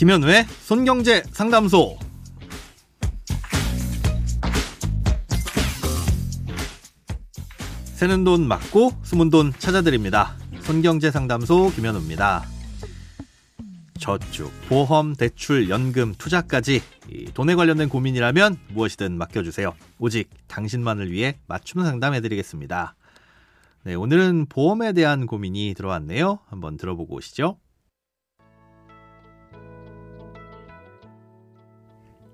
김현우의 손경제 상담소. 새는 돈 맞고 숨은 돈 찾아드립니다. 손경제 상담소 김현우입니다. 저축, 보험, 대출, 연금, 투자까지 돈에 관련된 고민이라면 무엇이든 맡겨주세요. 오직 당신만을 위해 맞춤 상담해드리겠습니다. 네, 오늘은 보험에 대한 고민이 들어왔네요. 한번 들어보고 오시죠.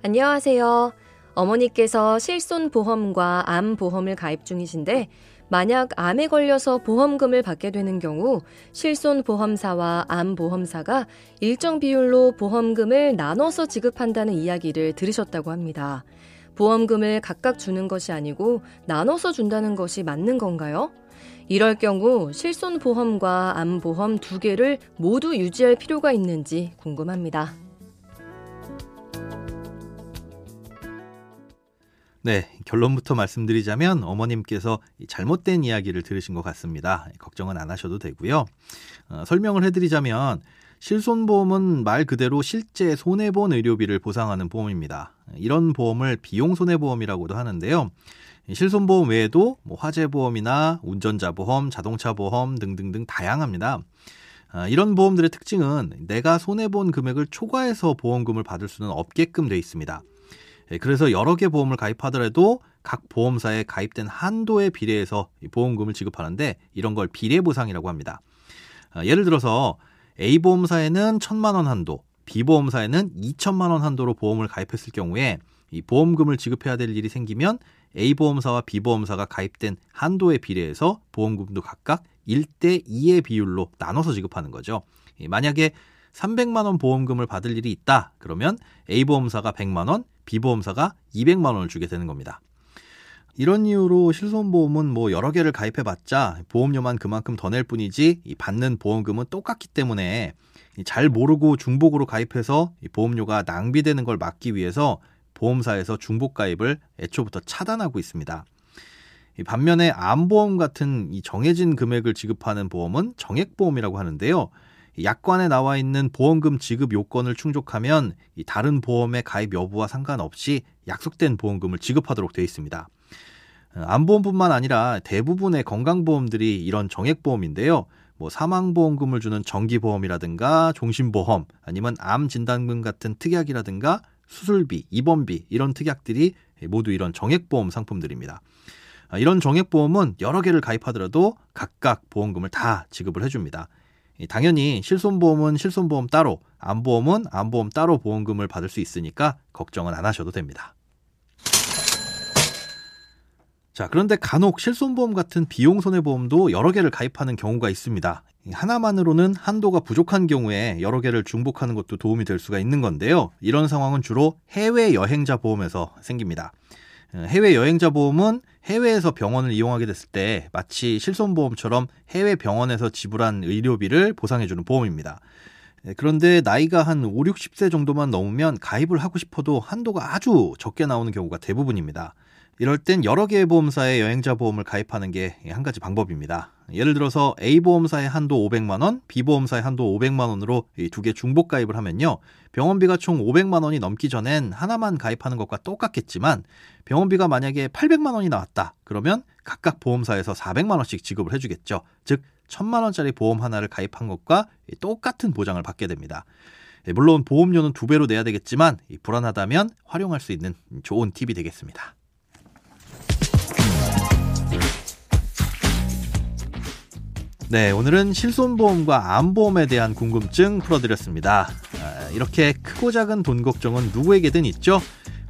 안녕하세요. 어머니께서 실손보험과 암보험을 가입 중이신데 만약 암에 걸려서 보험금을 받게 되는 경우 실손보험사와 암보험사가 일정 비율로 보험금을 나눠서 지급한다는 이야기를 들으셨다고 합니다. 보험금을 각각 주는 것이 아니고 나눠서 준다는 것이 맞는 건가요? 이럴 경우 실손보험과 암보험 두 개를 모두 유지할 필요가 있는지 궁금합니다. 네, 결론부터 말씀드리자면 어머님께서 잘못된 이야기를 들으신 것 같습니다. 걱정은 안 하셔도 되고요. 어, 설명을 해드리자면 실손보험은 말 그대로 실제 손해본 의료비를 보상하는 보험입니다. 이런 보험을 비용 손해보험이라고도 하는데요. 실손보험 외에도 뭐 화재보험이나 운전자보험, 자동차보험 등등등 다양합니다. 어, 이런 보험들의 특징은 내가 손해본 금액을 초과해서 보험금을 받을 수는 없게끔 돼 있습니다. 예, 그래서 여러 개 보험을 가입하더라도 각 보험사에 가입된 한도에 비례해서 보험금을 지급하는데 이런 걸 비례 보상이라고 합니다. 어, 예를 들어서 A 보험사에는 1천만 원 한도, B 보험사에는 2천만 원 한도로 보험을 가입했을 경우에 이 보험금을 지급해야 될 일이 생기면 A 보험사와 B 보험사가 가입된 한도에 비례해서 보험금도 각각 1대 2의 비율로 나눠서 지급하는 거죠. 만약에 300만 원 보험금을 받을 일이 있다. 그러면 A 보험사가 100만 원, B 보험사가 200만 원을 주게 되는 겁니다. 이런 이유로 실손보험은 뭐 여러 개를 가입해 봤자 보험료만 그만큼 더 낼 뿐이지 받는 보험금은 똑같기 때문에 잘 모르고 중복으로 가입해서 보험료가 낭비되는 걸 막기 위해서 보험사에서 중복 가입을 애초부터 차단하고 있습니다. 반면에 암보험 같은 이 정해진 금액을 지급하는 보험은 정액보험이라고 하는데요. 약관에 나와 있는 보험금 지급 요건을 충족하면 다른 보험의 가입 여부와 상관없이 약속된 보험금을 지급하도록 되어 있습니다. 암보험뿐만 아니라 대부분의 건강보험들이 이런 정액보험인데요. 뭐 사망보험금을 주는 정기보험이라든가 종신보험 아니면 암 진단금 같은 특약이라든가 수술비, 입원비 이런 특약들이 모두 이런 정액보험 상품들입니다. 이런 정액보험은 여러 개를 가입하더라도 각각 보험금을 다 지급을 해줍니다. 당연히 실손보험은 실손보험 따로, 암보험은 암보험 따로 보험금을 받을 수 있으니까 걱정은 안 하셔도 됩니다. 자, 그런데 간혹 실손보험 같은 비용 손해보험도 여러 개를 가입하는 경우가 있습니다. 하나만으로는 한도가 부족한 경우에 여러 개를 중복하는 것도 도움이 될 수가 있는 건데요. 이런 상황은 주로 해외 여행자 보험에서 생깁니다. 해외 여행자 보험은 해외에서 병원을 이용하게 됐을 때 마치 실손보험처럼 해외 병원에서 지불한 의료비를 보상해주는 보험입니다. 그런데 나이가 한 5, 60세 정도만 넘으면 가입을 하고 싶어도 한도가 아주 적게 나오는 경우가 대부분입니다. 이럴 땐 여러 개의 보험사에 여행자 보험을 가입하는 게 한 가지 방법입니다. 예를 들어서 A 보험사의 한도 500만 원, B 보험사의 한도 500만 원으로 두 개 중복 가입을 하면요. 병원비가 총 500만 원이 넘기 전엔 하나만 가입하는 것과 똑같겠지만 병원비가 만약에 800만 원이 나왔다. 그러면 각각 보험사에서 400만 원씩 지급을 해 주겠죠. 즉 1000만 원짜리 보험 하나를 가입한 것과 똑같은 보장을 받게 됩니다. 물론 보험료는 두 배로 내야 되겠지만 불안하다면 활용할 수 있는 좋은 팁이 되겠습니다. 네, 오늘은 실손보험과 암보험에 대한 궁금증 풀어드렸습니다. 아, 이렇게 크고 작은 돈 걱정은 누구에게든 있죠.